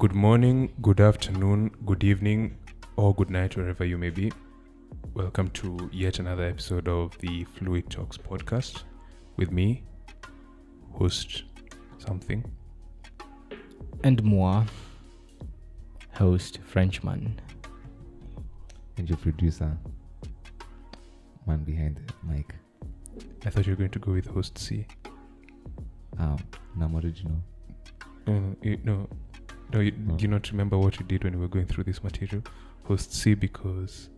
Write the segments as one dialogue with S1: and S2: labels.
S1: Good morning, good afternoon, good evening, or good night, wherever you may be. Welcome to yet another episode of the Fluid Talks podcast with me, host something.
S2: And moi, host Frenchman.
S3: and your producer, man behind the mic.
S1: I thought you were going to go with host C.
S3: Um, Nam original.
S1: No, no, you, no, no you,
S3: No.
S1: do you not remember what you did when we were going through this material? Host C because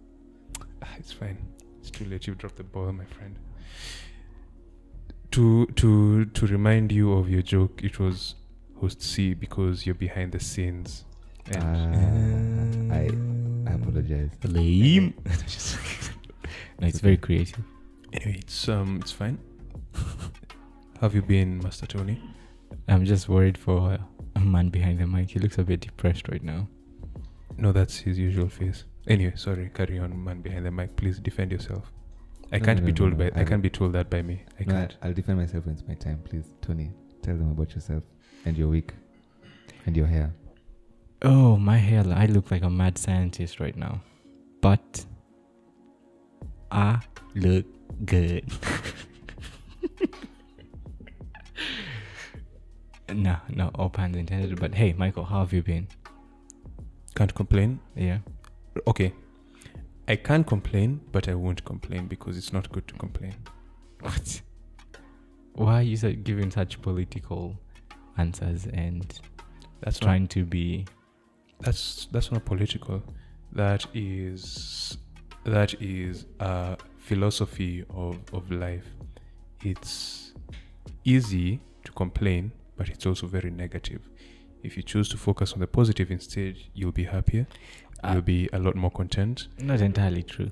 S1: ah, it's fine. It's too late. You've dropped the ball, my friend. To to to remind you of your joke, it was host C because you're behind the scenes. And
S3: Uh, I I apologize.
S2: Lame. no, it's very creative.
S1: anyway, it's um it's fine. Have you been, Master Tony?
S2: I'm just worried for a man behind the mic. He looks a bit depressed right now.
S1: No, that's his usual face. Anyway, sorry. Carry on, man behind the mic. Please defend yourself. I
S3: No,
S1: can't
S3: no,
S1: be told
S3: no,
S1: by.
S3: I
S1: I, can't be told that by me. I can't.
S3: I, will defend myself when it's my time, please. Tony, tell them about yourself and your week and your hair.
S2: Oh, my hair. I look like a mad scientist right now. But I look good. no, no, all puns intended. But hey, Michael, how have you been?
S1: Can't complain.
S2: Yeah.
S1: Okay. I can't complain, but I won't complain because it's not good to complain.
S2: What? Why are you so- giving such political answers and
S1: That's not.
S2: trying to be?
S1: That's that's not political. That is that is a philosophy of of life. It's easy to complain, but it's also very negative. If you choose to focus on the positive instead, you'll be happier.
S2: Uh,
S1: You'll be a lot more content.
S2: Not entirely true.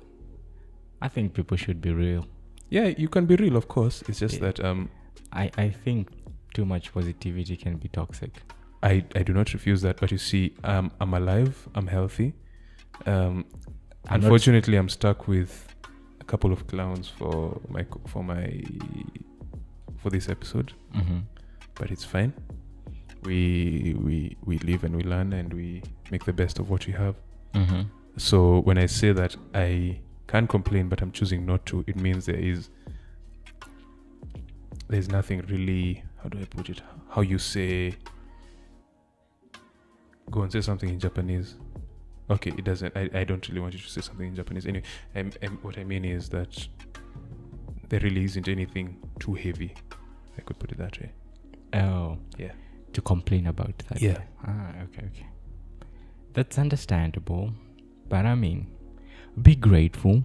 S2: I think people should be real.
S1: Yeah, you can be real, of course. It's just
S2: Yeah.
S1: that um,
S2: I, I think too much positivity can be toxic.
S1: I, I do not refuse that. But you see, um, I'm alive. I'm healthy. Um,
S2: I'm not-
S1: unfortunately, I'm stuck with a couple of clowns for my for my for this episode.
S2: Mhm.
S1: But it's fine. We we we live and we learn and we make the best of what we have.
S2: Mhm.
S1: So when I say that I can't complain, but I'm choosing not to, it means there is there's nothing really. How do I put it? How you say? Go and say something in Japanese. Okay, it doesn't. I, I don't really want you to say something in Japanese. Anyway, um, um, what I mean is that there really isn't anything too heavy. I could put it that way.
S2: Oh.
S1: Yeah.
S2: To complain about that.
S1: Yeah.
S2: Ah, okay, okay. That's understandable. But I mean, be grateful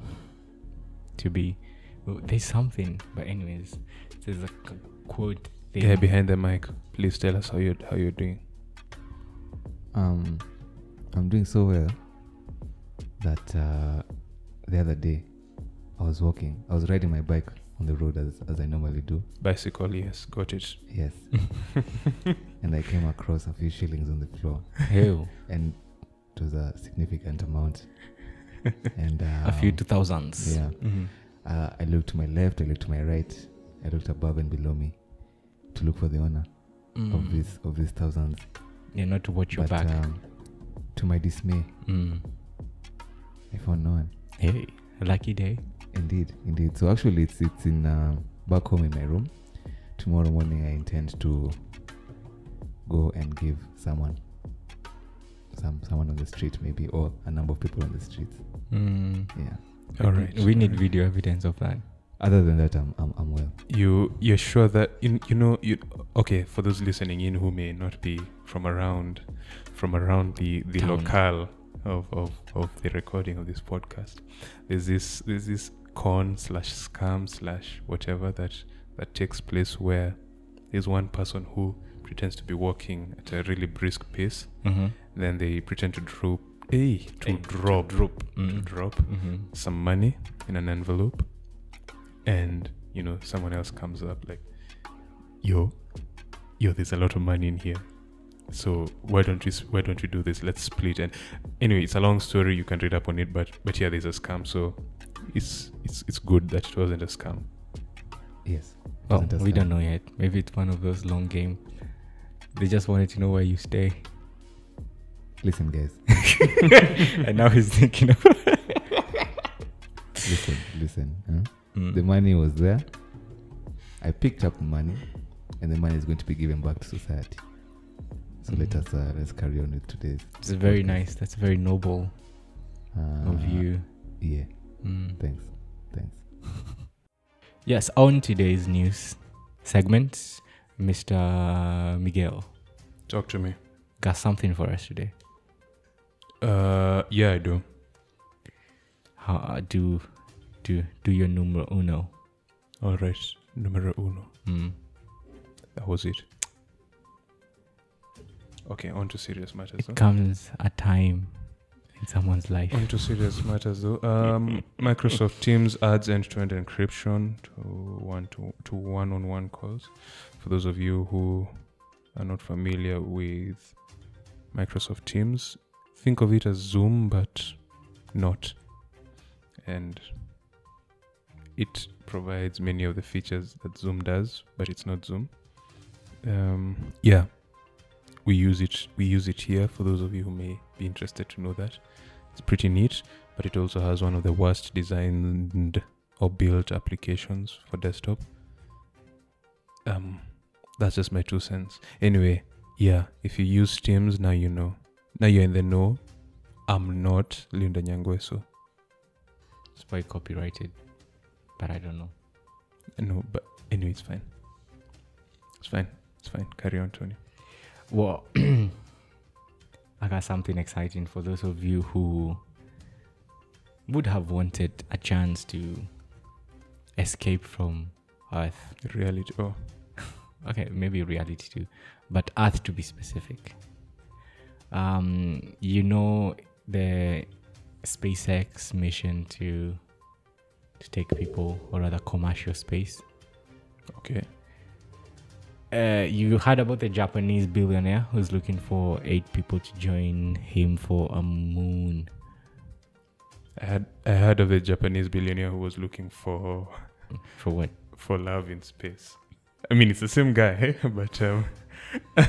S2: to be. well, there's something. But, anyways, there's a c- quote thing.
S1: Yeah, behind the mic. Please tell us how you how you're doing.
S3: Um, I'm doing so well that uh, the other day I was walking, I was riding my bike on the road as, as I normally do.
S1: Bicycle, yes, got it.
S3: Yes. and I came across a few shillings on the floor.
S2: Hell,
S3: and it was a significant amount. and uh,
S2: a few two thousands.
S3: Yeah,
S1: Mhm.
S3: uh, I looked to my left, I looked to my right, I looked above and below me to look for the owner
S2: Mm.
S3: of this of these thousands.
S2: Yeah, not to watch your
S3: but
S2: back.
S3: um, to my dismay,
S2: mm.
S3: I found no one.
S2: Hey, lucky day.
S3: Indeed, indeed. So actually, it's it's in uh, back home in my room. Tomorrow morning, I intend to go and give someone, some someone on the street, maybe, or a number of people on the streets.
S2: Mm.
S3: Yeah.
S1: All right.
S2: We need
S1: all right.
S2: video evidence of that.
S3: Other than that, I'm I'm, I'm well.
S1: You you're sure that in you know you okay for those listening in who may not be from around from around the the
S2: Town.
S1: locale of, of of the recording of this podcast. There's this there's this con slash scam slash whatever that that takes place where there's one person who pretends to be walking at a really brisk pace.
S2: Mm-hmm.
S1: Then they pretend to drop hey, to
S2: Hey,
S1: drop
S2: drop.
S1: to
S2: Mm.
S1: drop
S2: Mm-hmm.
S1: some money in an envelope and you know someone else comes up like yo yo there's a lot of money in here so why don't we why don't we do this let's split and anyway it's a long story you can read up on it but but yeah there's a scam so it's it's it's good that it wasn't a scam
S3: Yes.
S2: Well,
S3: Wasn't
S2: we don't know yet. Maybe it's one of those long game. They just wanted to know where you stay.
S3: Listen, guys.
S2: and now he's thinking of
S3: Listen, listen. Huh?
S2: Mm.
S3: The money was there. I picked up the money, and the money is going to be given back to society. So let
S2: Mm.
S3: us uh, let's carry on with today's.
S2: It's very nice. That's very noble
S3: Uh,
S2: of you.
S3: Yeah.
S2: Mm.
S3: Thanks. Thanks.
S2: Yes, on today's news segment, Mr. Miguel
S1: Talk to me.
S2: got something for us today.
S1: Uh, yeah, I do.
S2: How uh, do do do your numero uno?
S1: All right. Numero uno.
S2: Mm.
S1: That was it. Okay, on to serious matters. Though.
S2: It comes a time in someone's life.
S1: On to serious matters though. Um, Microsoft Teams adds end-to-end encryption to one to, to one-on-one calls. For those of you who are not familiar with Microsoft Teams, think of it as Zoom, but not. And it provides many of the features that Zoom does, but it's not Zoom. Um, yeah, we use it. We use it here. For those of you who may be interested to know that. It's pretty neat, but it also has one of the worst designed or built applications for desktop. Um, that's just my two cents. Anyway, yeah, if you use Teams, now you know. Now you're in the know. I'm not Linda Nyangweso.
S2: It's probably copyrighted, but I don't know.
S1: No, but anyway, it's fine. It's fine. It's fine. Carry on, Tony.
S2: Well, I got something exciting for those of you who would have wanted a chance to escape from Earth.
S1: Reality. Oh,
S2: Okay, maybe reality too, but Earth to be specific. Um, you know the SpaceX mission to to take people, or rather, commercial space.
S1: okay.
S2: Uh, you heard about the Japanese billionaire who's looking for eight people to join him for a moon.
S1: I had I heard of a Japanese billionaire who was looking for
S2: For what?
S1: for love in space. I mean, it's the same guy, but um,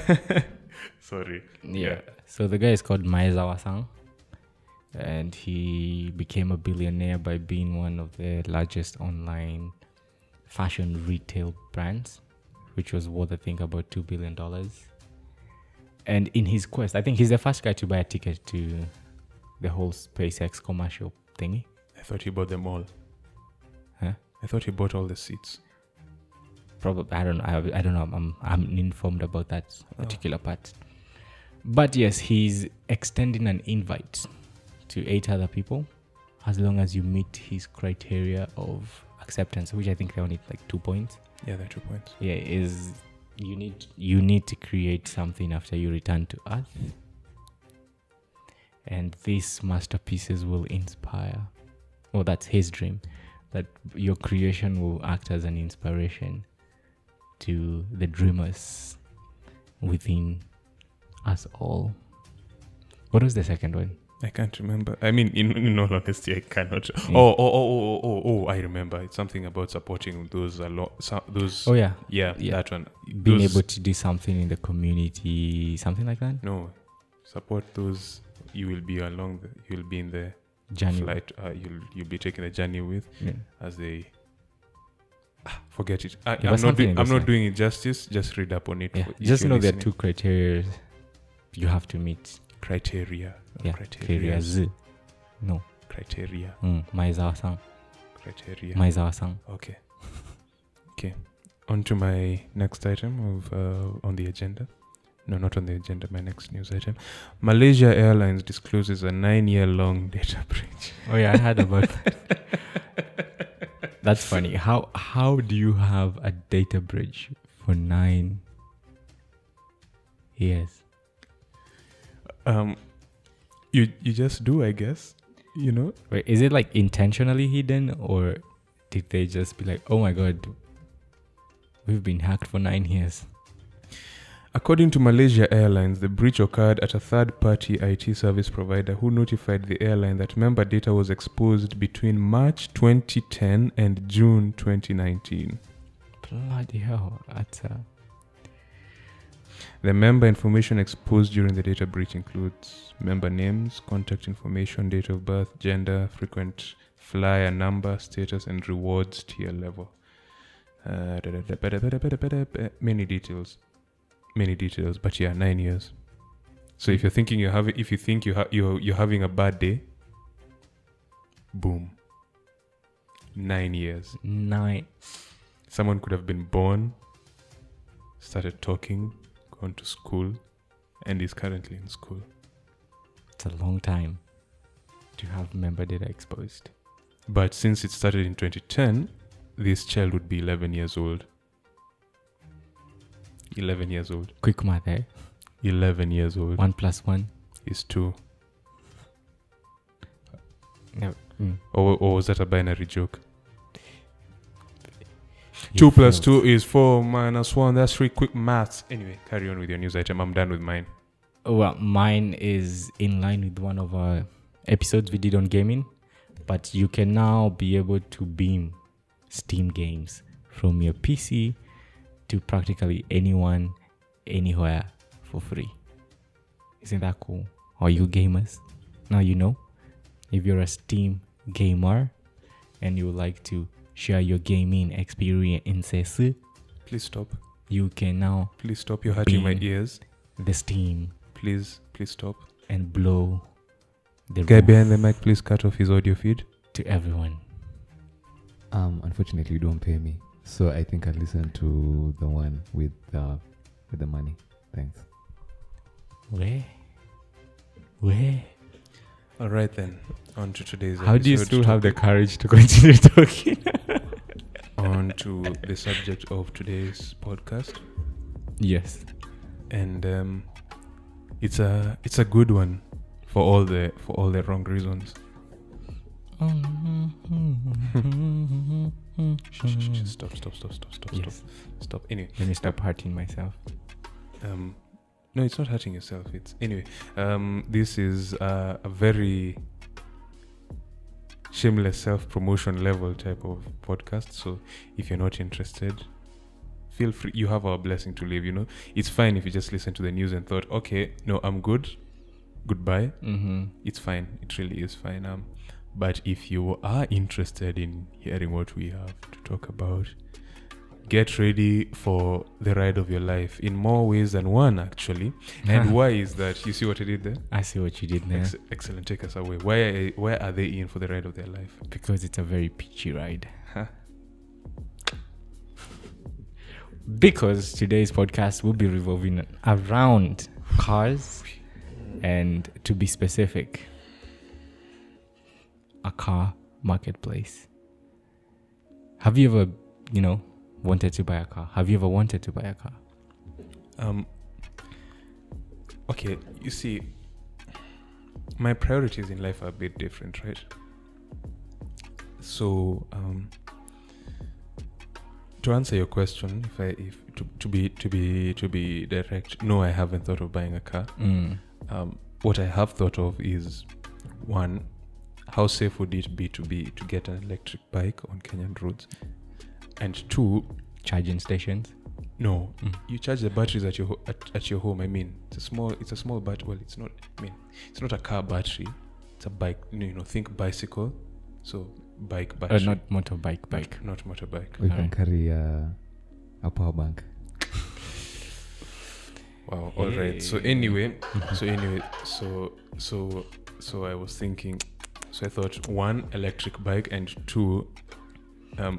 S1: sorry. Yeah.
S2: So the guy is called Maezawa-san, and he became a billionaire by being one of the largest online fashion retail brands, which was worth I think about two billion dollars. And in his quest, I think he's the first guy to buy a ticket to the whole SpaceX commercial thingy.
S1: I thought he bought them all.
S2: Huh?
S1: I thought he bought all the seats.
S2: Probably I don't know. I, I don't know. I'm I'm informed about that
S1: Oh.
S2: particular part. But yes, he's extending an invite to eight other people, as long as you meet his criteria of acceptance, which I think they only like two points.
S1: Yeah, they're two points.
S2: Yeah, is you need you need to create something after you return to Earth, and these masterpieces will inspire. Well, that's his dream, that your creation will act as an inspiration to the dreamers within us all. What was the second one?
S1: I can't remember. I mean, in, in all honesty, I cannot.
S2: Mm.
S1: Oh, oh, oh, oh, oh, oh, I remember. It's something about supporting those alo- so, those.
S2: Oh yeah,
S1: yeah,
S2: yeah.
S1: that one.
S2: being
S1: Those-
S2: able to do something in the community, something like that.
S1: No, support those. You will be along. The, you will be in the
S2: Journey.
S1: flight. Uh, you'll you'll be taking the journey with
S2: Yeah.
S1: as they. Ah, Forget it. I, I'm not. Doing, I'm not doing it justice. Just read up on it.
S2: Yeah, just know there are two criteria you have to meet.
S1: Criteria.
S2: Yeah,
S1: criteria.
S2: criteria. No,
S1: Criteria.
S2: mm, Maezawa-san.
S1: Criteria.
S2: Maezawa-san.
S1: Okay. Okay. On to my next item of uh, on the agenda. No, not on the agenda. My next news item. Malaysia Airlines discloses a nine-year-long data breach.
S2: Oh yeah, I heard about. That. That's funny. How how do you have a data breach for nine years?
S1: Um, you you just do, I guess. You know.
S2: Wait, is it like intentionally hidden, or did they just be like, "Oh my god, we've been hacked for nine years"?
S1: According to Malaysia Airlines, the breach occurred at a third party IT service provider who notified the airline that member data was exposed between March 2010 and June 2019.
S2: Bloody hell! That's uh,
S1: The member information exposed during the data breach includes member names, contact information, date of birth, gender, frequent flyer number, status, and rewards tier level. Uh, many details, many details. But yeah, nine years. So if you're thinking you're having, if you think you ha- you're you're having a bad day, boom, nine years.
S2: Nine.
S1: Someone could have been born, started talking, gone to school, and is currently in school.
S2: It's a long time to have member data exposed.
S1: But since it started in 2010, this child would be 11 years old. 11 years old.
S2: Quick math, eh?
S1: 11 years old
S2: One plus one.
S1: is 2.
S2: No. Mm.
S1: Or, or was that a binary joke? 2
S2: failed.
S1: 2 is 4 minus 1. That's three quick maths. Anyway, carry on with your news item. I'm done with mine.
S2: Well, mine is in line with one of our episodes we did on gaming, but you can now be able to beam Steam games from your PC to practically anyone, anywhere for free. Isn't that cool? Are you gamers? Now you know. If you're a Steam gamer and you would like to share your gaming experiences,
S1: Please stop.
S2: you can now
S1: Please stop. You're hurting my ears.
S2: the Steam
S1: Please, please stop.
S2: and blow the
S1: Guy
S2: roof
S1: behind the mic, please cut off his audio feed.
S2: to everyone.
S3: Um, unfortunately, you don't pay me, so I think I'll listen to the one with uh, with the money. Thanks.
S2: Where? Where?
S1: All right then. On to today's
S2: How do you still have the courage to continue talking?
S1: On to the subject of today's podcast,
S2: yes.
S1: and um, it's a it's a good one for all the for all the wrong reasons. Stop! Stop! Stop! Stop! Stop!
S2: Yes.
S1: Stop! Stop! Anyway,
S2: Let me stop hurting myself.
S1: um, no, it's not hurting yourself. It's anyway. Um, this is uh, a very shameless self-promotion level type of podcast. So if you're not interested, feel free. You have our blessing to leave. You know, it's fine if you just listen to the news and thought, okay, no, I'm good. Goodbye.
S2: Mm-hmm.
S1: It's fine. It really is fine. Um, but if you are interested in hearing what we have to talk about, get ready for the ride of your life in more ways than one, actually. And why is that? You see what I did there?
S2: I see what you did there.
S1: Ex- excellent. Take us away. Why? Are, why are they in for the ride of their life?
S2: Because it's a very peachy ride.
S1: Huh?
S2: Because today's podcast will be revolving around cars and to be specific, a car marketplace. Have you ever, you know, wanted to buy a car? Have you ever wanted to buy a car?
S1: Um. Okay, you see, my priorities in life are a bit different, right? So, um, to answer your question, if I if to, to be to be to be direct, no, I haven't thought of buying a car.
S2: Mm.
S1: Um, what I have thought of is one, how safe would it be to be to get an electric bike on Kenyan roads, and two,
S2: Charging stations.
S1: no,
S2: Mm.
S1: you charge the batteries at your ho- at, at your home. I mean, it's a small it's a small battery. Well, it's not. I mean, it's not a car battery. It's a bike. You know, think bicycle. So bike
S2: Uh,
S1: battery.
S2: not motorbike, bike.
S1: Not motorbike.
S3: We can carry uh, a power bank.
S1: Wow. All right. So anyway, so anyway, so so so I was thinking. So I thought one electric bike and two, um,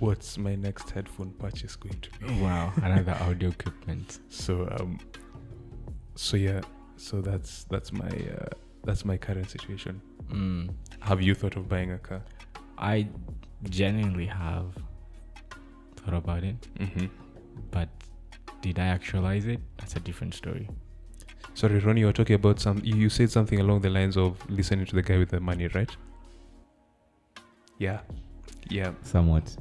S1: what's my next headphone purchase going to be?
S2: Wow, another audio equipment.
S1: So um, so yeah, so that's that's my uh, that's my current situation.
S2: Mm.
S1: Have you thought of buying a car?
S2: I genuinely have thought about it,
S1: Mm-hmm.
S2: but did I actualize it? That's a different story.
S1: Sorry, Ronnie, you were talking about some. You you said something along the lines of listening to the guy with the money, right? Yeah, yeah,
S3: Somewhat.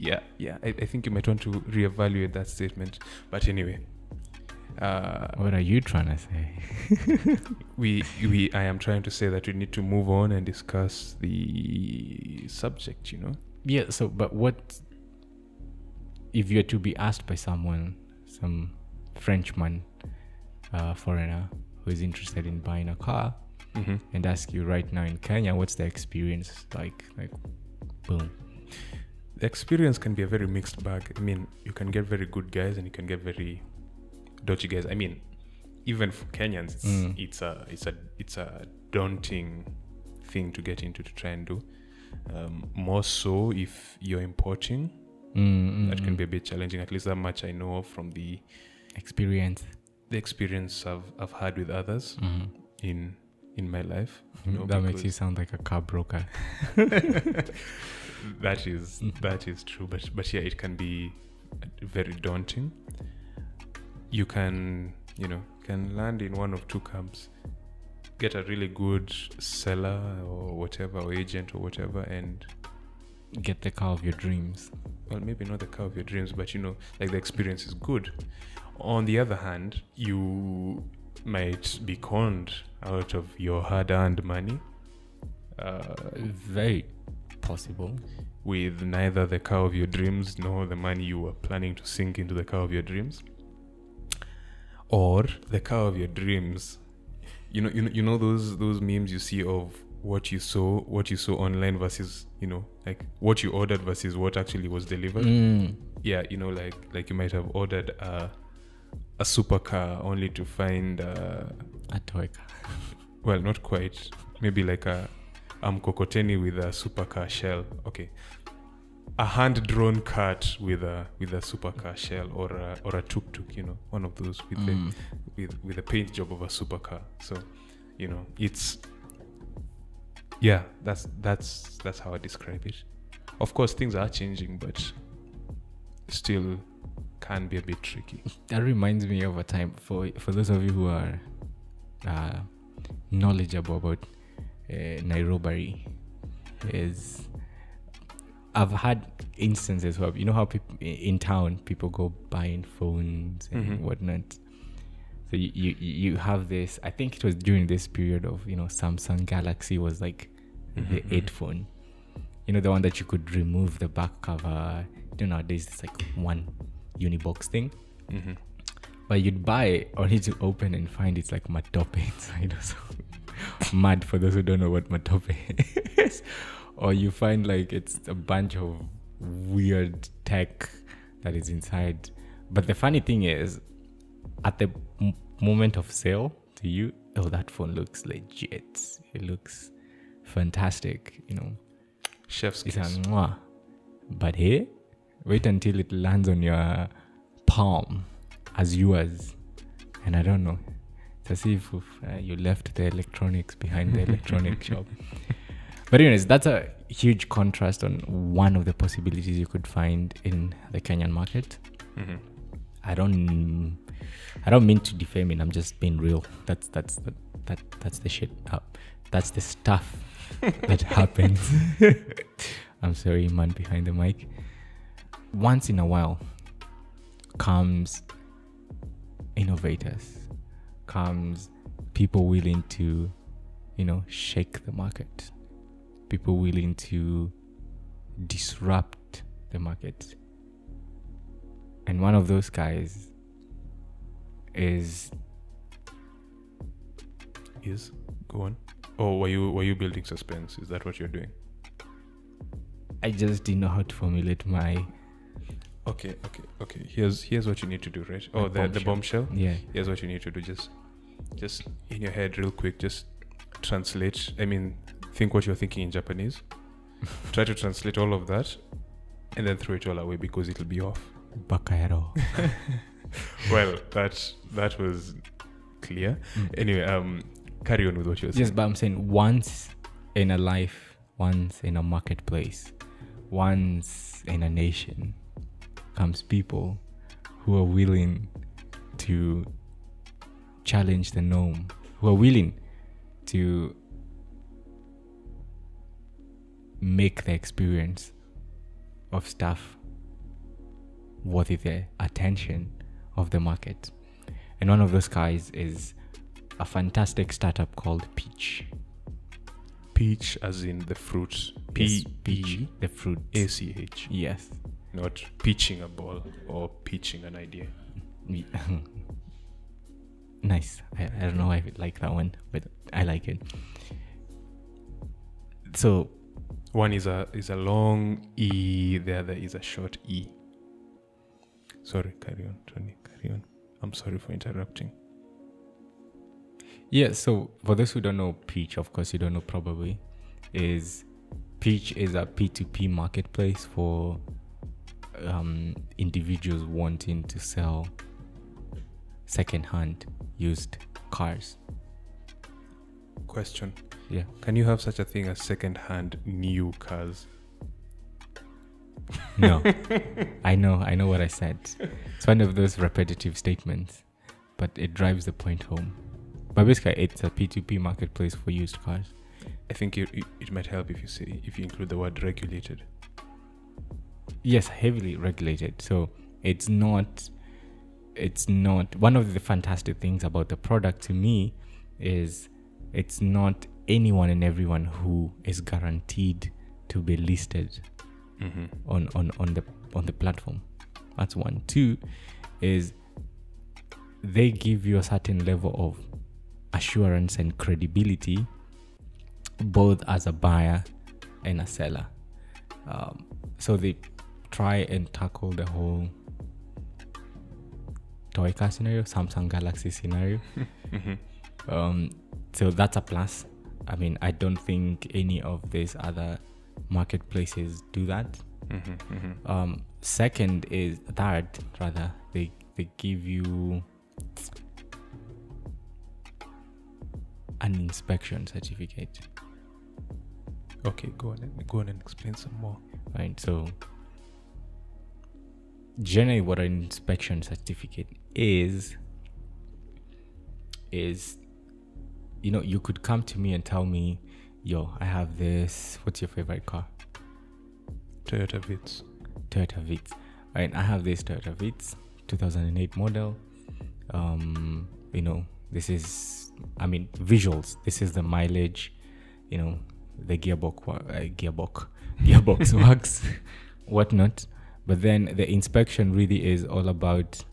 S1: Yeah, yeah. I, I think you might want to reevaluate that statement. But anyway, uh,
S2: What are you trying to say?
S1: we we I am trying to say that we need to move on and discuss the subject. You know.
S2: Yeah, so but what if you're to be asked by someone, some Frenchman, uh, foreigner who is interested in buying a car,
S1: hmm
S2: and ask you right now in Kenya, what's the experience like? Like, boom.
S1: The experience can be a very mixed bag. I mean, you can get very good guys and you can get very dodgy guys. I mean, even for Kenyans, it's,
S2: Mm.
S1: it's a it's a it's a daunting thing to get into to try and do. Um, more so if you're importing,
S2: Mm,
S1: that can
S2: mm,
S1: be a bit challenging. At least that much I know from the
S2: experience.
S1: the experience I've I've had with others
S2: Mhm.
S1: in in my life. You know,
S2: that makes you sound like a car broker.
S1: that is that is true but but yeah it can be very daunting. You can you know can land in one of two camps. Get a really good seller or whatever or agent or whatever and
S2: Get the car of your dreams.
S1: well maybe not the car of your dreams but you know like the experience is good. On the other hand you might be conned out of your hard-earned money. Uh,
S2: Very possible.
S1: with neither the car of your dreams nor the money you were planning to sink into the car of your dreams or the car of your dreams you know you know, you know those those memes you see of what you saw what you saw online versus you know like what you ordered versus what actually was delivered
S2: Mm.
S1: yeah you know like like you might have ordered a a supercar only to find uh,
S2: A toy car.
S1: well not quite maybe like a mkokoteni with a supercar shell. Okay. A hand drawn cart with a with a supercar shell or a, or a tuk tuk you know one of those with the
S2: Mm.
S1: with with the paint job of a supercar. So you know it's yeah that's that's that's how i describe it. Of course things are changing but still can be a bit tricky.
S2: That reminds me of a time for for those of you who are uh, knowledgeable about Nairobi is I've had instances where you know how people in town people go buying phones and
S1: Mhm.
S2: whatnot. So you, you you have this. I think it was during this period of you know Samsung Galaxy was like the
S1: Mhm,
S2: eight phone. You know the one that you could remove the back cover. You know nowadays it's like one unibox thing.
S1: hmm
S2: But you'd buy it only to open and find it's like matope inside or something. Mad for those who don't know what matope is. or you find like it's a bunch of weird tech that is inside. But the funny thing is, at the m- moment of sale to you, oh, that phone looks legit. It looks fantastic, you know.
S1: chef's
S2: It's a
S1: kiss.
S2: mwah. But hey, wait until it lands on your palm as yours. And I don't know. As if uh, you left the electronics behind the electronic shop. But anyways, that's a huge contrast on one of the possibilities you could find in the Kenyan market.
S1: Mhm.
S2: I don't I don't mean to defame it. I'm just being real. That's that's that, that that's the shit. Uh, that's the stuff that happens. I'm sorry, man behind the mic. Once in a while comes innovators, comes people willing to, you know, shake the market, people willing to disrupt the market. And one of those guys is
S1: is Go on. Oh, were you were you building suspense? Is that what you're doing?
S2: I just didn't know how to formulate my
S1: Okay, okay, okay. Here's here's what you need to do, right? Oh,
S2: The
S1: the the bombshell.
S2: yeah.
S1: Here's what you need to do. Just just in your head, real quick. Just translate. I mean, think what you're thinking in Japanese. Try to translate all of that, and then throw it all away because it'll be off.
S2: Bakaero.
S1: Well, that that was clear. Anyway, um, carry on with what you were saying.
S2: Yes, but I'm saying once in a life, once in a marketplace, once in a nation comes people who are willing to challenge the norm, who are willing to make the experience of stuff worthy the attention of the market. And one of those guys is a fantastic startup called Peach.
S1: Peach, as in the fruit. P
S2: Yes,
S1: P
S2: the fruit.
S1: A C H.
S2: Yes.
S1: Not pitching a ball or pitching an idea.
S2: nice. I, I don't know why I like that one, but I like it. So
S1: One is a is a long E, the other is a short E. Sorry, carry on, Tony. Carry on. I'm sorry for interrupting.
S2: Yeah, so for those who don't know Peach, of course you don't know probably, is Peach is a P2P marketplace for um, individuals wanting to sell second-hand used cars.
S1: Question:
S2: Yeah.
S1: Can you have such a thing as second-hand new cars?
S2: No, I know, I know what I said. It's one of those repetitive statements, but it drives the point home. But basically, it's a P2P marketplace for used cars.
S1: I think it, it, it might help if you say if you include the word regulated.
S2: Yes heavily regulated. So it's not it's not one of the fantastic things about the product to me is it's not anyone and everyone who is guaranteed to be listed
S1: Mm-hmm.
S2: on on on the on the platform. That's one. Two is they give you a certain level of assurance and credibility both as a buyer and a seller. Um, so they try and tackle the whole toy car scenario samsung galaxy scenario
S1: Mm-hmm.
S2: um, so that's a plus i mean i don't think any of these other marketplaces do that
S1: Mm-hmm. Mm-hmm.
S2: um second is third rather they they give you an inspection certificate
S1: Okay, go on. and- Go on and explain some more.
S2: right so generally what an inspection certificate is is you know you could come to me and tell me yo i have this what's your favorite car
S1: Toyota Vitz.
S2: Toyota Vitz. Right, I have this Toyota Vitz, 2008 model. Um, you know, this is, I mean, visuals. This is the mileage. You know, the gearbox, uh, gearbox, gearbox works, whatnot. But then the inspection really is all about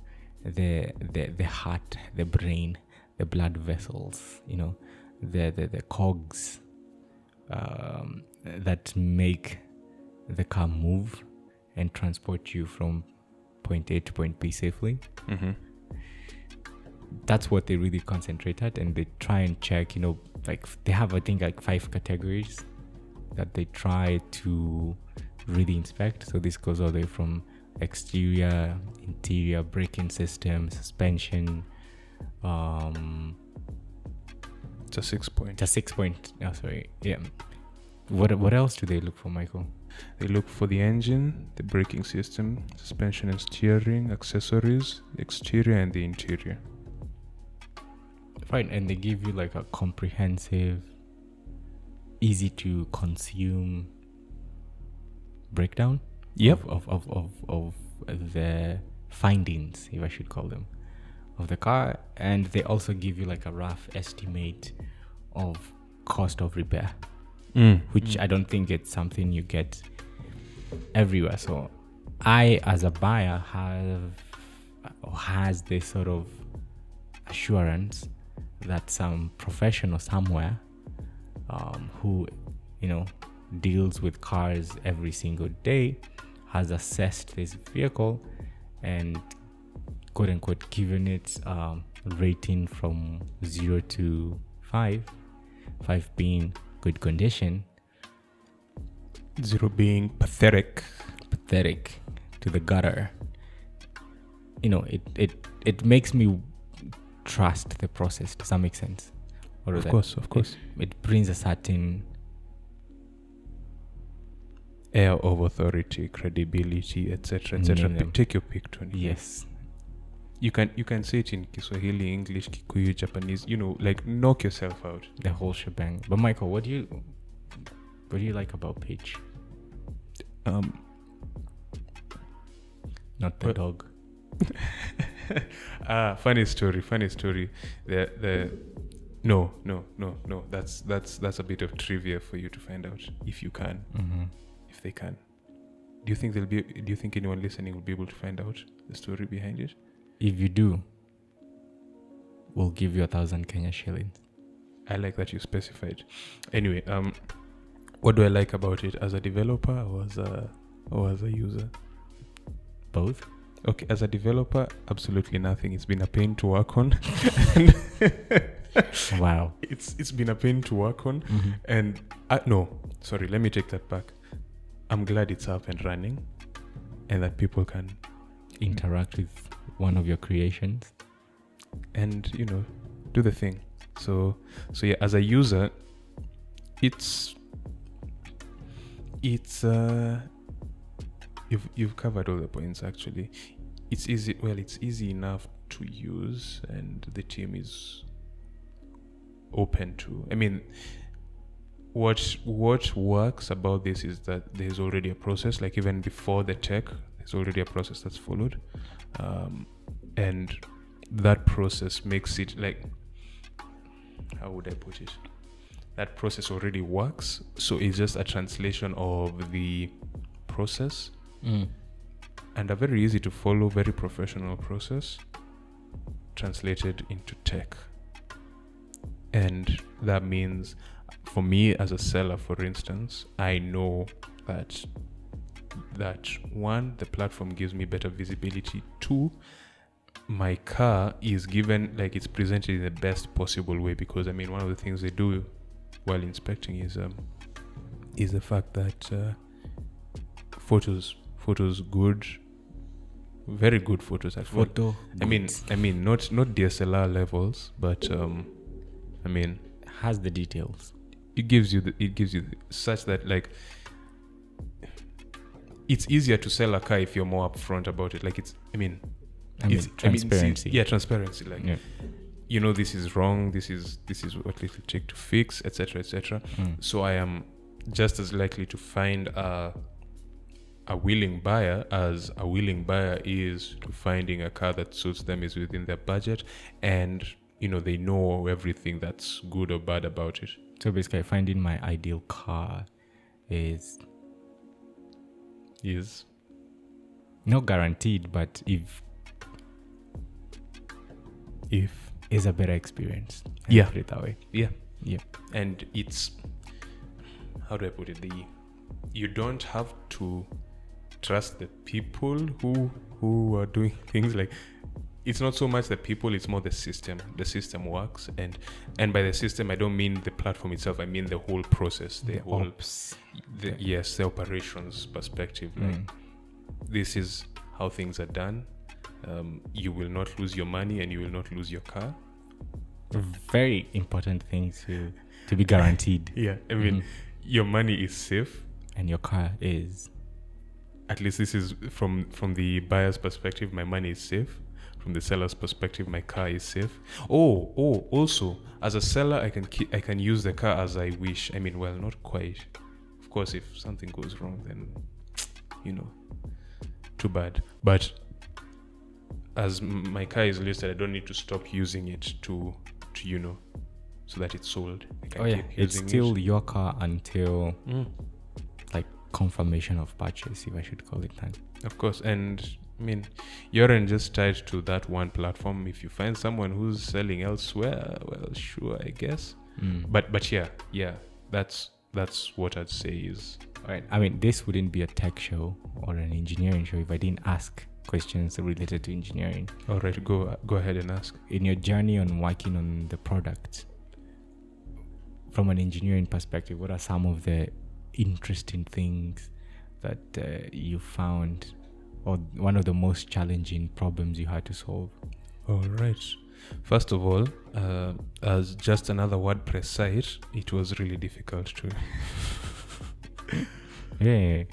S2: the the the heart, the brain, the blood vessels. You know, the the the cogs um, that make the car move and transport you from point A to point B safely.
S1: Mm-hmm.
S2: That's what they really concentrate at, and they try and check. You know, like they have I think like five categories that they try to really inspect. So this goes all the way from exterior, interior, braking system, suspension. Um,
S1: It's a six point.
S2: just six point. Oh, sorry. Yeah. What what else do they look for, Michael?
S1: They look for the engine, the braking system, suspension and steering, accessories, the exterior and the interior.
S2: Fine, and they give you like a comprehensive, easy to consume breakdown
S1: Yep.
S2: of, of, of, of, of the findings, if I should call them, of the car. And they also give you like a rough estimate of cost of repair,
S1: Mm.
S2: which I don't think it's something you get everywhere. So I, as a buyer, have or has this sort of assurance that some professional somewhere um, who you know deals with cars every single day has assessed this vehicle and quote unquote given it um, rating from zero to five five being good condition.
S1: Zero being pathetic.
S2: pathetic to the gutter. You know it it it makes me trust the process. Does that make sense? Or
S1: Of
S2: that?
S1: course, of course.
S2: it brings a certain
S1: Air of authority, credibility, etc., etc.
S2: Them.
S1: Take your pick, Tony.
S2: yes
S1: You can you can say it in Kiswahili, English, Kikuyu, Japanese. You know, like knock yourself out.
S2: the whole shebang but michael what do you what do you like about Peach?
S1: Um,
S2: not the
S1: What-
S2: dog
S1: ah, funny story, funny story. The the no, no, no, no. That's that's that's a bit of trivia for you to find out if you can,
S2: mm-hmm.
S1: If they can. Do you think they'll be? Do you think anyone listening will be able to find out the story behind it?
S2: if you do, we'll give you a thousand Kenya shillings.
S1: I like that you specified. Anyway, um, what do I like about it as a developer or as a or as a user?
S2: Both.
S1: Okay, as a developer, absolutely nothing. It's been a pain to work on.
S2: Wow.
S1: it's it's been a pain to work on,
S2: Mhm.
S1: and I, no, sorry, let me take that back. I'm glad it's up and running, and that people can
S2: Interact with one of your creations.
S1: and you know do the thing. So so yeah, as a user, it's it's uh you've you've covered all the points actually. It's easy well it's easy enough to use and the team is open to I mean what what works about this is that there's already a process like even before the tech there's already a process that's followed. Um, and that process makes it like how would i put it? That process already works so it's just a translation of the process.
S2: Mm.
S1: and a very easy to follow very professional process translated into tech. And that means for me as a seller for instance i know that that one the platform gives me better visibility two my car is given like it's presented in the best possible way because i mean one of the things they do while inspecting is um is the fact that uh, photos photos good very good photos at
S2: Photo.
S1: I mean. I mean, not not DSLR levels, but um, I mean,
S2: has the details.
S1: It gives you the, it gives you the, such that like it's easier to sell a car if you're more upfront about it. Like it's, I mean,
S2: I mean,
S1: it's I mean,
S2: transparency.
S1: yeah, transparency. Like
S2: Yeah.
S1: you know, this is wrong. This is this is what it will take to fix, etc., etc.
S2: Mm.
S1: So I am just as likely to find a a willing buyer as a willing buyer is to finding a car that suits them is within their budget and you know they know everything that's good or bad about it.
S2: So basically, finding my ideal car is
S1: Is
S2: not guaranteed, but if
S1: if
S2: is a better experience. Me
S1: Yeah.
S2: put it that way.
S1: yeah
S2: Yeah.
S1: and it's how do I put it the you don't have to trust the people who who are doing things like it's not so much the people it's more the system the system works and and by the system i don't mean the platform itself i mean the whole process the,
S2: The
S1: whole
S2: ops.
S1: the, yes the operations perspective like
S2: Mm.
S1: this is how things are done um, you will not lose your money and you will not lose your car
S2: Very important thing to to be guaranteed.
S1: yeah i mean
S2: Mhm.
S1: your money is safe
S2: and your car is
S1: at least this is from from the buyer's perspective my money is safe from the seller's perspective my car is safe oh oh also as a seller i can keep, i can use the car as i wish i mean well not quite of course if something goes wrong then you know too bad but as m- my car is listed i don't need to stop using it to to you know so that it's sold
S2: oh yeah, it's still
S1: it.
S2: your car until
S1: Mm.
S2: like confirmation of purchase, if I should call it that.
S1: Of course, and I mean, you aren't just tied to that one platform. If you find someone who's selling elsewhere, well, sure, I guess.
S2: Mm.
S1: But but yeah, yeah, that's that's what I'd say is
S2: All right. I mean, this wouldn't be a tech show or an engineering show if I didn't ask questions related to engineering.
S1: all right. Go go ahead and ask.
S2: In your journey on working on the product, from an engineering perspective, what are some of the interesting things that uh, you found, or one of the most challenging problems you had to solve?
S1: All right. First of all, uh, as just another WordPress site, it was really difficult to.
S2: Yeah,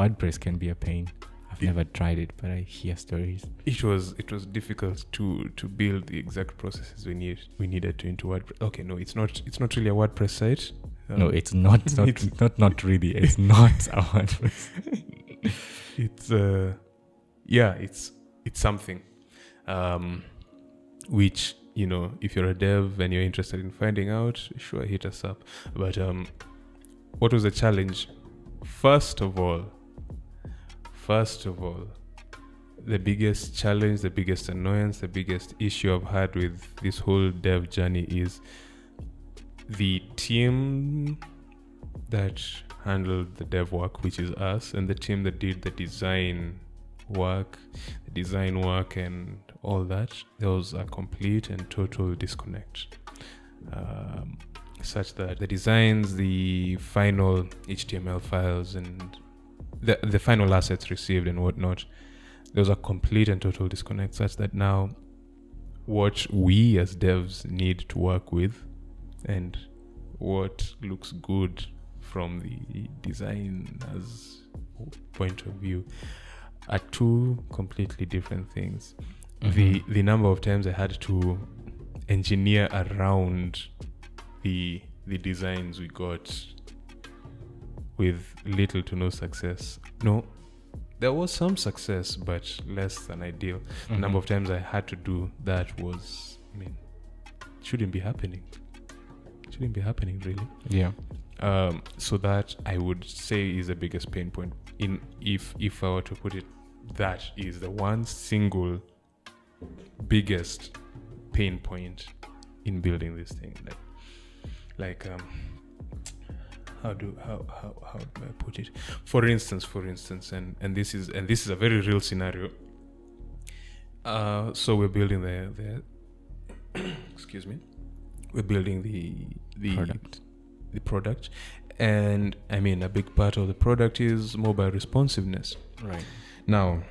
S2: WordPress can be a pain. I've
S1: Yeah.
S2: never tried it, but I hear stories.
S1: It was it was difficult to to build the exact processes we need we needed to into WordPress. Okay, no, it's not it's not really a WordPress site.
S2: no,
S1: Um,
S2: it's not. Not,
S1: it's-
S2: not not really. It's not a WordPress.
S1: it's uh yeah it's it's something um which you know if you're a dev and you're interested in finding out sure hit us up. But um what was the challenge? First of all first of all the biggest challenge, the biggest annoyance, the biggest issue I've had with this whole dev journey is the team that handled the dev work, which is us, and the team that did the design work, the design work, and all that. There was a complete and total disconnect. Um, such that the designs, the final HTML files, and the, the final assets received and whatnot, there was a complete and total disconnect, such that now what we as devs need to work with and what looks good from the designer's point of view are two completely different things. The the number of times I had to engineer around the the designs we got with little to no success. No, there was some success, but less than ideal. The number of times I had to do that was, I mean, shouldn't be happening. Shouldn't be happening, really.
S2: yeah.
S1: Um, so that I would say is the biggest pain point. In if if I were to put it, that is the one single biggest pain point in building this thing. Like, like um, how do how how how do I put it? For instance, for instance, and and this is and this is a very real scenario. Uh, so we're building the the excuse me, we're building the the
S2: Product.
S1: the product, and I mean a big part of the product is mobile responsiveness.
S2: Right.
S1: Now,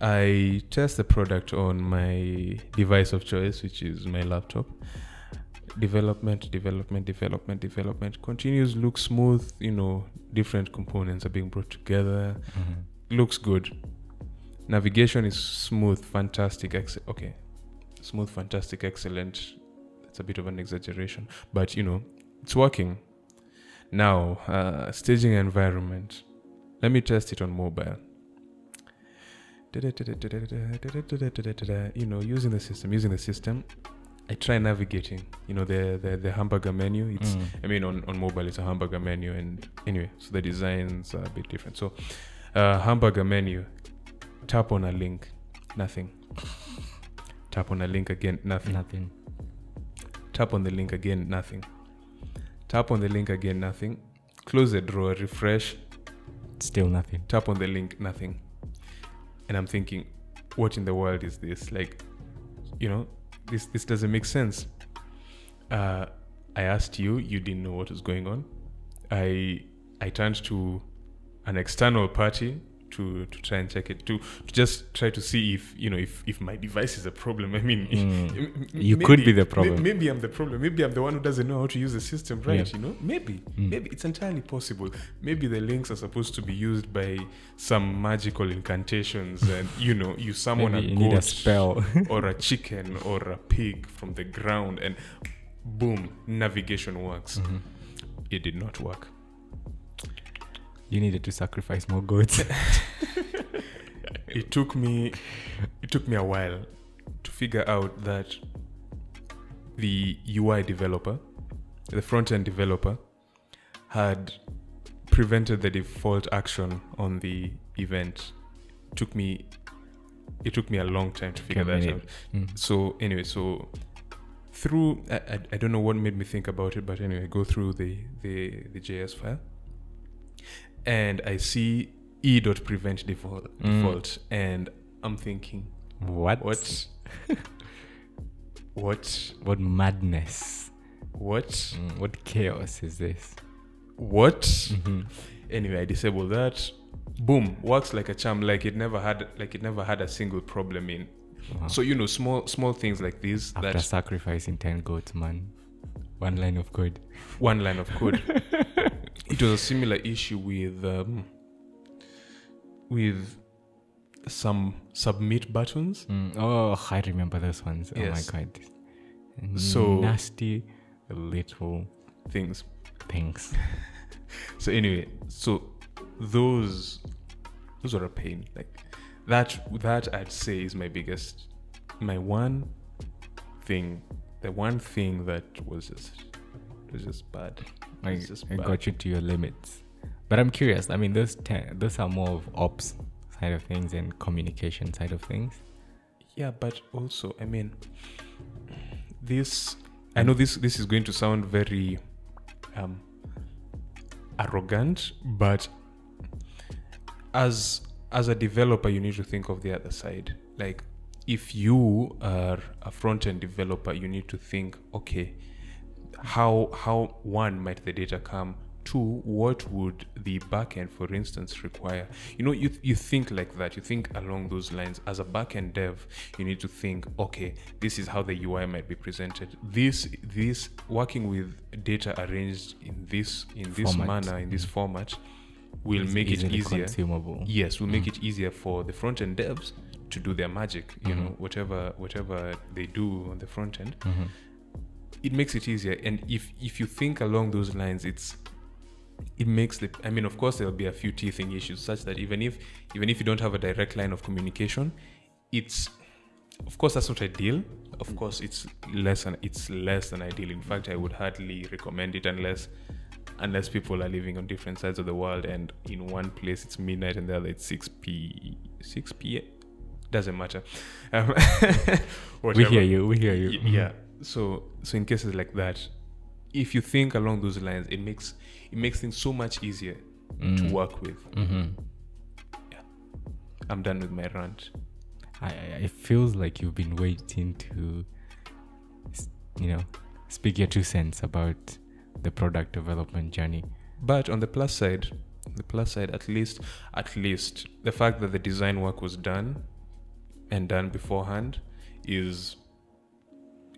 S1: I test the product on my device of choice, which is my laptop. Development, development, development, development continues, looks smooth. You know, different components are being brought together.
S2: Mm-hmm.
S1: Looks good. Navigation is smooth, fantastic. Ex- okay, smooth, fantastic, excellent. That's a bit of an exaggeration, but you know, it's working. Now, uh, staging environment. Let me test it on mobile. You know, using the system, using the system. I try navigating. You know, the the, the hamburger menu. It's
S2: Mm.
S1: I mean, on, on mobile, it's a hamburger menu, and anyway, so the designs are a bit different. So, uh, hamburger menu, tap on a link, nothing. Tap on a link again, nothing.
S2: Nothing.
S1: Tap on the link again, nothing. Tap on the link again, nothing. Close the drawer, refresh,
S2: Still nothing.
S1: tap on the link, nothing. And I'm thinking, what in the world is this? Like, you know, this this doesn't make sense. Uh, I asked you, you didn't know what was going on. I I turned to an external party to to try and check it to to just try to see if you know if if my device is a problem. I mean,
S2: Mm.
S1: m- m-
S2: You could be the problem.
S1: Maybe I'm the problem. Maybe I'm the one who doesn't know how to use the system right. You know, maybe
S2: Mm.
S1: maybe it's entirely possible. Maybe the links are supposed to be used by some magical incantations, and you know, you summon a
S2: you need a spell.
S1: or a chicken or a pig from the ground, and boom, navigation works.
S2: Mhm.
S1: It did not work.
S2: You needed to sacrifice more goats.
S1: It took me, it took me a while to figure out that the UI developer, the front end developer, had prevented the default action on the event. took me, it took me a long time to figure that out.
S2: Mm.
S1: so anyway so through I, I, I don't know what made me think about it but anyway go through the the, the js file and i see e dot prevent default
S2: Mm.
S1: default and i'm thinking
S2: What?
S1: what what
S2: What madness?
S1: what
S2: Mm, what chaos is this?
S1: what
S2: Mhm.
S1: anyway i disable that boom works like a charm like it never had like it never had a single problem in
S2: Wow.
S1: so you know small small things like this
S2: After
S1: that
S2: sacrificing 10 goats, man. One line of code.
S1: one line of code. it was a similar issue with um, with some submit buttons.
S2: Mm. Oh, I remember those ones.
S1: Yes.
S2: Oh my god.
S1: So-
S2: nasty little
S1: things.
S2: things.
S1: So anyway, so those those are a pain. Like that that I'd say is my biggest my one thing the one thing that was just was just bad.
S2: I,
S1: It's just
S2: I got you to your limits. But I'm curious. I mean, those ten, those are more of ops side of things and communication side of things.
S1: Yeah, but also, I mean, this. I know this. This is going to sound very um, arrogant, but as as a developer, you need to think of the other side. Like, if you are a front end developer, you need to think, okay, how how one might the data come two what would the backend for instance require. You know you you think like that. You think along those lines. As a backend dev you need to think okay this is how the ui might be presented. This this working with data arranged in this in this
S2: Format.
S1: manner in this mm-hmm. format will
S2: It's
S1: make it easier.
S2: consumable.
S1: yes will make mm. it easier for the front end devs to do their magic you know mm-hmm. whatever whatever they do on the front end
S2: Mhm.
S1: It makes it easier. And if if you think along those lines it's it makes the i mean of course there'll be a few teething issues such that even if even if you don't have a direct line of communication it's of course that's not ideal. Of course it's less than it's less than ideal. In fact i would hardly recommend it unless unless people are living on different sides of the world and in one place it's midnight and the other it's 6 p 6 p doesn't matter. Um,
S2: We hear you. We hear you.
S1: Yeah. So so in cases like that if you think along those lines it makes it makes things so much easier to
S2: Mm.
S1: work with
S2: Mm-hmm. Yeah.
S1: i'm done with my rant
S2: I, I- it feels like you've been waiting to, you know, speak your two cents about the product development journey.
S1: but on the plus side the plus side at least at least the fact that the design work was done and done beforehand is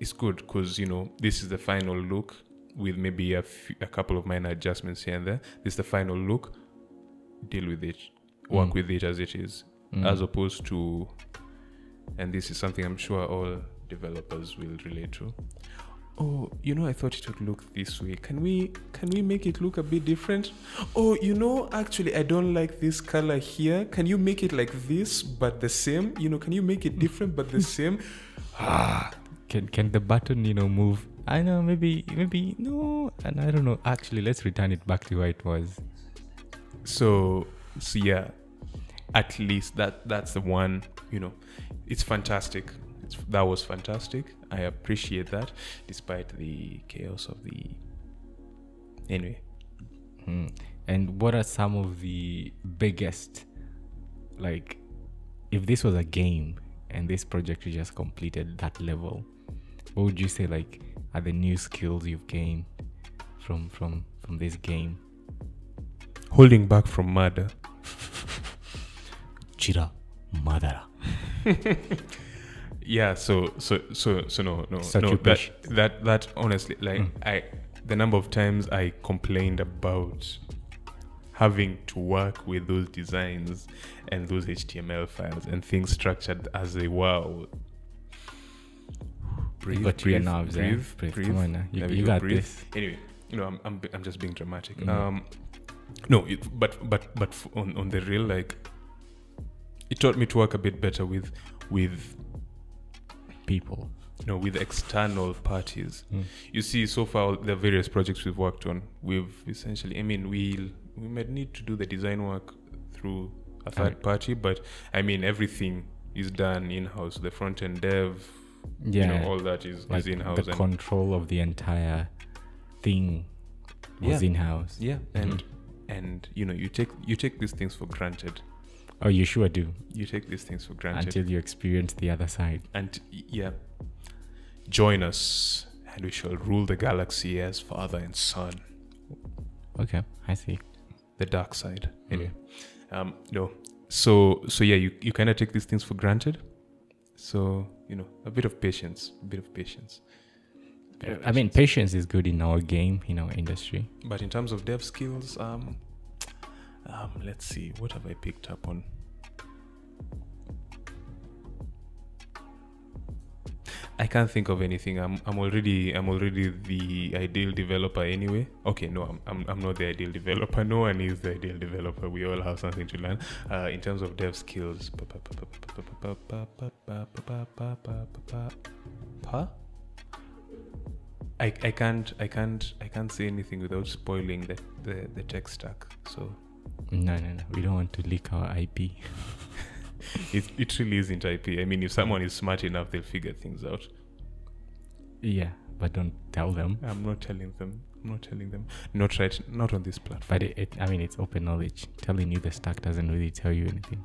S1: is good because you know this is the final look with maybe a, a couple of minor adjustments here and there. This is the final look deal with it work
S2: Mm.
S1: with it as it is
S2: Mm.
S1: as opposed to and this is something i'm sure all developers will relate to. Oh you know i thought it would look this way. Can we can we make it look a bit different? Oh you know actually i don't like this color here. Can you make it like this but the same? You know can you make it different but the same? Ah
S2: Can can the button you know move? I know maybe maybe no, and I don't know. Actually, let's return it back to where it was.
S1: so so yeah at least that that's the one you know it's fantastic it's, that was fantastic i appreciate that despite the chaos of the anyway
S2: Hmm. And what are some of the biggest, like, if this was a game and this project you just completed that level, what would you say like are the new skills you've gained from from from this game?
S1: holding back from murder
S2: Chira Madara.
S1: yeah so so so so no no
S2: Such
S1: no that, that that honestly like
S2: Mm.
S1: i the number of times i complained about having to work with those designs and those html files and things structured as they were breathe,
S2: your
S1: breathe,
S2: nerves, eh?
S1: breathe,
S2: Breathe.
S1: breathe.
S2: Come on now. You-
S1: There
S2: you got
S1: breathe.
S2: this.
S1: anyway you know i'm i'm, I'm just being dramatic
S2: Mhm.
S1: um no it, but but but on on the real like it taught me to work a bit better with with
S2: People.
S1: you know with external parties
S2: Mm.
S1: you see so far the various projects we've worked on we've essentially i mean we'll we might need to do the design work through a third party but i mean everything is done in-house the front end dev
S2: Yeah.
S1: you know all that is,
S2: like
S1: is in-house
S2: the
S1: and
S2: control of the entire thing was
S1: Yeah.
S2: in house.
S1: yeah
S2: Mm-hmm.
S1: and and you know you take you take these things for granted
S2: Oh, you sure do
S1: you take these things for granted
S2: until you experience the other side.
S1: and yeah join us and we shall rule the galaxy as father and son
S2: Okay, I see.
S1: the dark side
S2: Mm.
S1: anyway um no so so yeah you, you kind of take these things for granted so you know a bit of patience a bit of patience bit of
S2: I mean,
S1: patience.
S2: patience is good in our game, in our industry.
S1: but in terms of dev skills um um let's see what have i picked up on I can't think of anything. I'm I'm already I'm already the ideal developer anyway. Okay, no, I'm I'm, I'm not the ideal developer. No one is the ideal developer. We all have something to learn. Uh, in terms of dev skills. Huh? I, I can't I can't I can't say anything without spoiling the, the, the tech stack. So
S2: No, no, no. We don't want to leak our IP.
S1: It, it really isn't IP. I mean, if someone is smart enough, they'll figure things out.
S2: Yeah, but don't tell them.
S1: I'm not telling them. I'm not telling them. Not right. Not on this platform.
S2: But it, it, I mean, it's open knowledge. Telling you the stack doesn't really tell you anything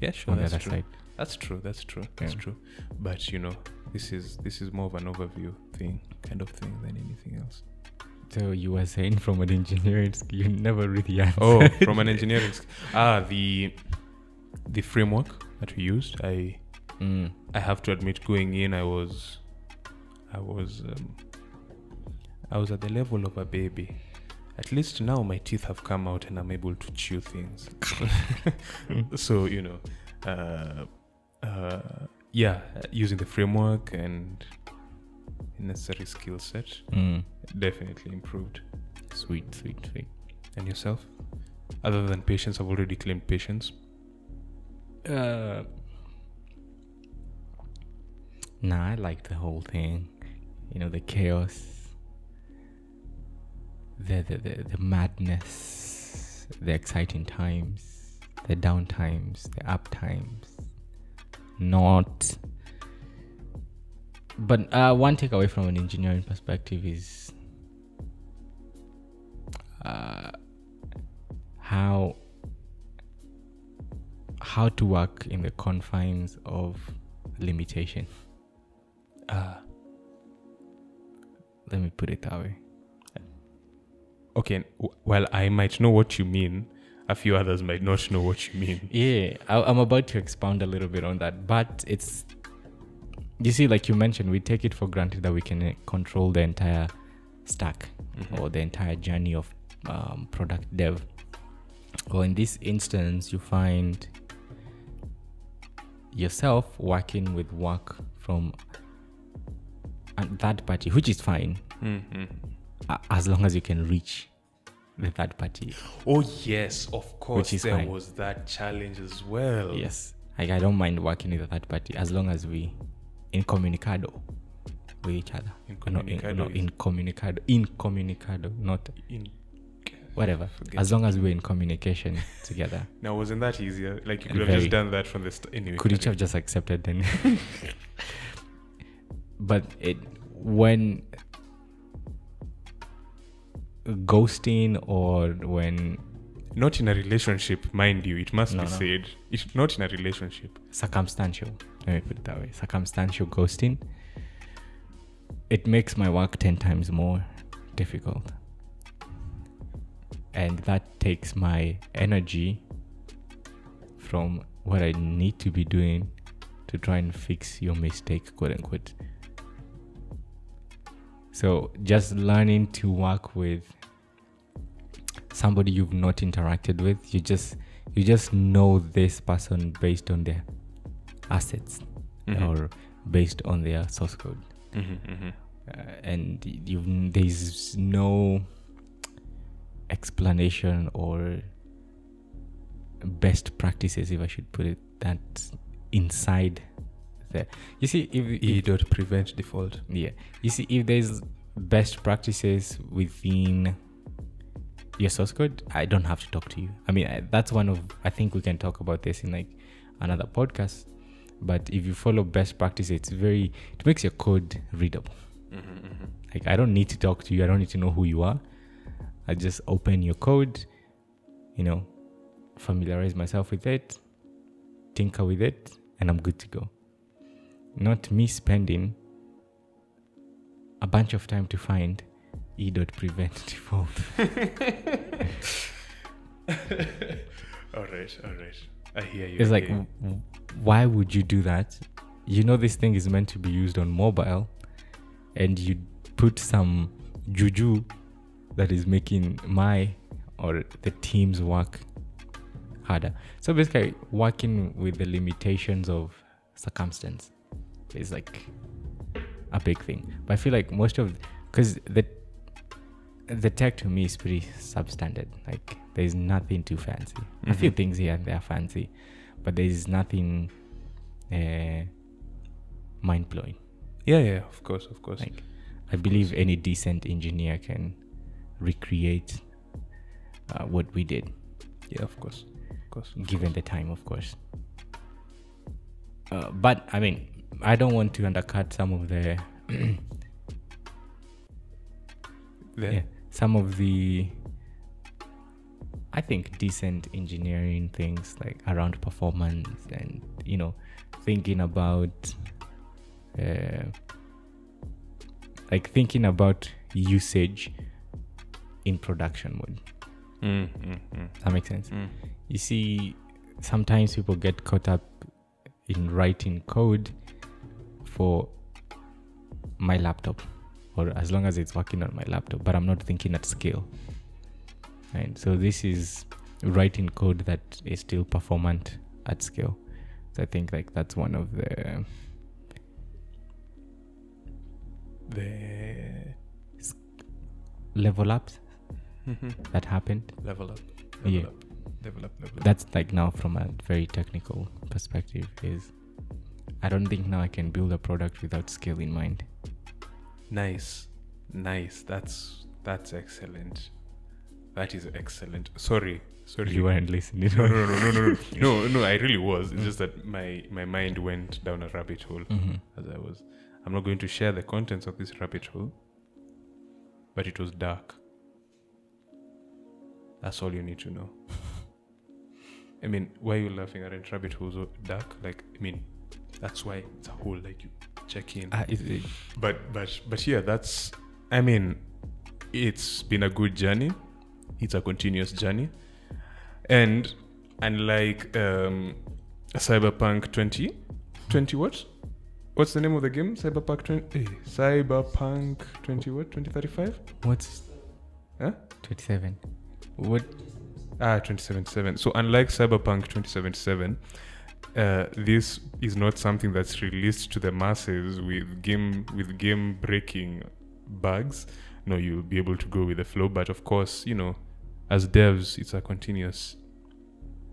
S1: yeah, sure.
S2: on the
S1: That's
S2: other
S1: true.
S2: side.
S1: That's true. That's true. That's
S2: Yeah.
S1: true. But you know, this is this is more of an overview thing, kind of thing, than anything else.
S2: So you were saying from an engineering you never really answered.
S1: Oh, from an engineering. Ah, the the framework that we used. I
S2: Mm.
S1: I have to admit, going in, I was I was um, I was at the level of a baby. At least now my teeth have come out and I'm able to chew things. so you know, uh, uh, yeah, using the framework and necessary skill set
S2: Mm.
S1: definitely improved.
S2: Sweet, sweet, sweet.
S1: And yourself? Other than patience, I've already claimed patience.
S2: Uh, nah, I like the whole thing. You know, the chaos, the the the, the madness, the exciting times, the down times, the up times. Not. But uh, one takeaway from an engineering perspective is uh, how how to work in the confines of limitation.
S1: Ah,
S2: Let me put it that way.
S1: okay. Well, I might know what you mean. A few others might not know what you mean.
S2: Yeah, I, I'm about to expound a little bit on that, but it's you see, like you mentioned, we take it for granted that we can uh, control the entire stack or the entire journey of um, product dev. Or in this instance, you find yourself working with work from a third party, which is fine
S1: Mhm.
S2: as long as you can reach the third party.
S1: Oh yes, of course.
S2: is
S1: there
S2: fine.
S1: was that challenge as well.
S2: Yes. Like I don't mind working with a third party as long as we incommunicado with each other. No, in,
S1: Incommunicado
S2: no, incommunicado. Incommunicado, not
S1: In,
S2: whatever.
S1: Forget
S2: As long as we're in communication together.
S1: now, wasn't that easier? Like you could have
S2: Very.
S1: just done that from the start. Anyway,
S2: Could each have just accepted then? but it when ghosting or when
S1: not in a relationship, mind you. It must
S2: No,
S1: be
S2: no.
S1: said. It's not in a relationship.
S2: circumstantial let me put it that way circumstantial ghosting it makes my work 10 times more difficult and that takes my energy from what i need to be doing to try and fix your mistake quote unquote so just learning to work with somebody you've not interacted with you just you just know this person based on their assets
S1: Mhm.
S2: or based on their source code
S1: Mhm, mhm.
S2: uh, and you there's no explanation or best practices if i should put it that inside there you see if,
S1: E don't prevent default.
S2: yeah you see if there's best practices within your source code i don't have to talk to you i mean I, that's one of i think we can talk about this in like another podcast but if you follow best practices it's very it makes your code readable
S1: Mhm, mhm.
S2: like I don't need to talk to you. I don't need to know who you are. I just open your code, you know, familiarize myself with it, tinker with it, and I'm good to go. Not me spending a bunch of time to find e dot prevent default.
S1: all right, all right. I hear you.
S2: It's
S1: I
S2: like,
S1: you.
S2: w- why would you do that? You know, this thing is meant to be used on mobile, and you put some juju that is making my or the team's work harder. So basically, working with the limitations of circumstance is like a big thing. But I feel like most of because the the tech to me is pretty substandard. Like there's nothing too fancy. A few
S1: Mhm.
S2: things here and there are fancy, but there's nothing uh, mind blowing.
S1: yeah, yeah. Of course, of course.
S2: Like I believe any decent engineer can recreate uh, what we did.
S1: Yeah, of course. Of course. of
S2: given the time, of course. Uh, but I mean, I don't want to undercut some of the
S1: course. There.
S2: yeah, some of the I think decent engineering things like around performance and you know thinking about uh, like thinking about usage in production mode.
S1: Mm, mm, mm,
S2: That makes sense.
S1: mm.
S2: You see, sometimes people get caught up in writing code for my laptop, or as long as it's working on my laptop, but I'm not thinking at scale. Right. So this is writing code that is still performant at scale. So I think like that's one of the
S1: The
S2: level ups
S1: Mhm.
S2: that happened.
S1: level up. Level
S2: Yeah.
S1: up. Level up. Level up.
S2: That's like now from a very technical perspective is I don't think now I can build a product without skill in mind.
S1: Nice, nice. That's that's excellent. That is excellent. Sorry, sorry.
S2: You weren't listening.
S1: no, no, no, no, no, no, no, no. I really was. It's just that my my mind went down a rabbit hole
S2: hmm
S1: as I was. I'm not going to share the contents of this rabbit hole, but it was dark. That's all you need to know. I mean, why are you laughing at it? Rabbit holes dark? Like, I mean, that's why it's a hole. Like you check in.
S2: Uh, is it,
S1: but but but yeah that's i mean it's been a good journey it's a continuous journey and unlike um cyberpunk 20 20 what what's the name of the game cyberpunk 20 eh, cyberpunk 20 what 2035
S2: what's
S1: Huh?
S2: 27? What?
S1: Ah, 2077. So unlike Cyberpunk 2077, uh, this is not something that's released to the masses with game with game breaking bugs. No, you'll be able to go with the flow. But of course, you know, as devs, it's a continuous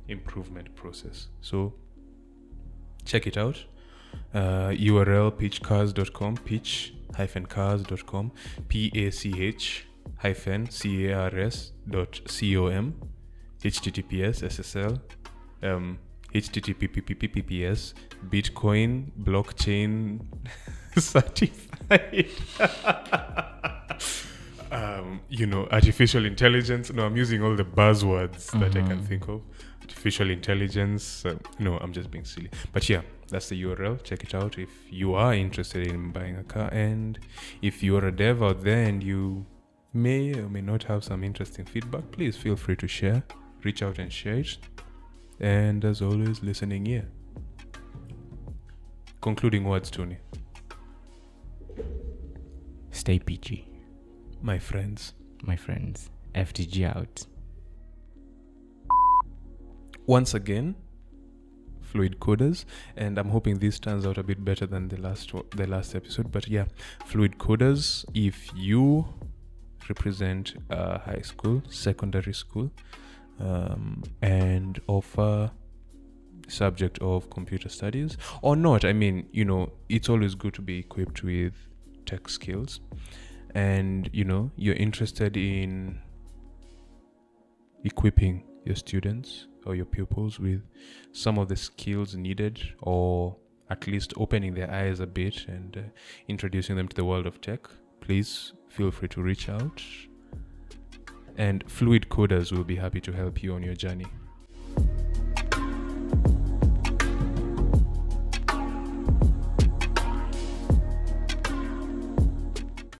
S1: improvement process. So check it out. Uh, URL peachcars.com, peach hyphen cars.com, P A C H hyphen C A R S dot C O M, HTTPS SSL, um, HTTPS, Bitcoin, blockchain certified. um, you know, artificial intelligence. No, I'm using all the buzzwords that I can
S2: Mhm.
S1: think of. Artificial intelligence. Uh, no, I'm just being silly. But yeah, that's the URL. Check it out if you are interested in buying a car. And if you're a dev out there and you may or may not have some interesting feedback, please feel free to share. Reach out and share it. And as always, listening ear. Concluding words, Tony.
S2: Stay peachy,
S1: My friends.
S2: my friends. FTG out.
S1: once again fluid coders and i'm hoping this turns out a bit better than the last the last episode but yeah fluid coders if you represent a high school secondary school um, and offer subject of computer studies. Or not i mean you know it's always good to be equipped with tech skills. And you know you're interested in equipping your students or your pupils with some of the skills needed or at least opening their eyes a bit and uh, introducing them to the world of tech. Please feel free to reach out. And fluid coders will be happy to help you on your journey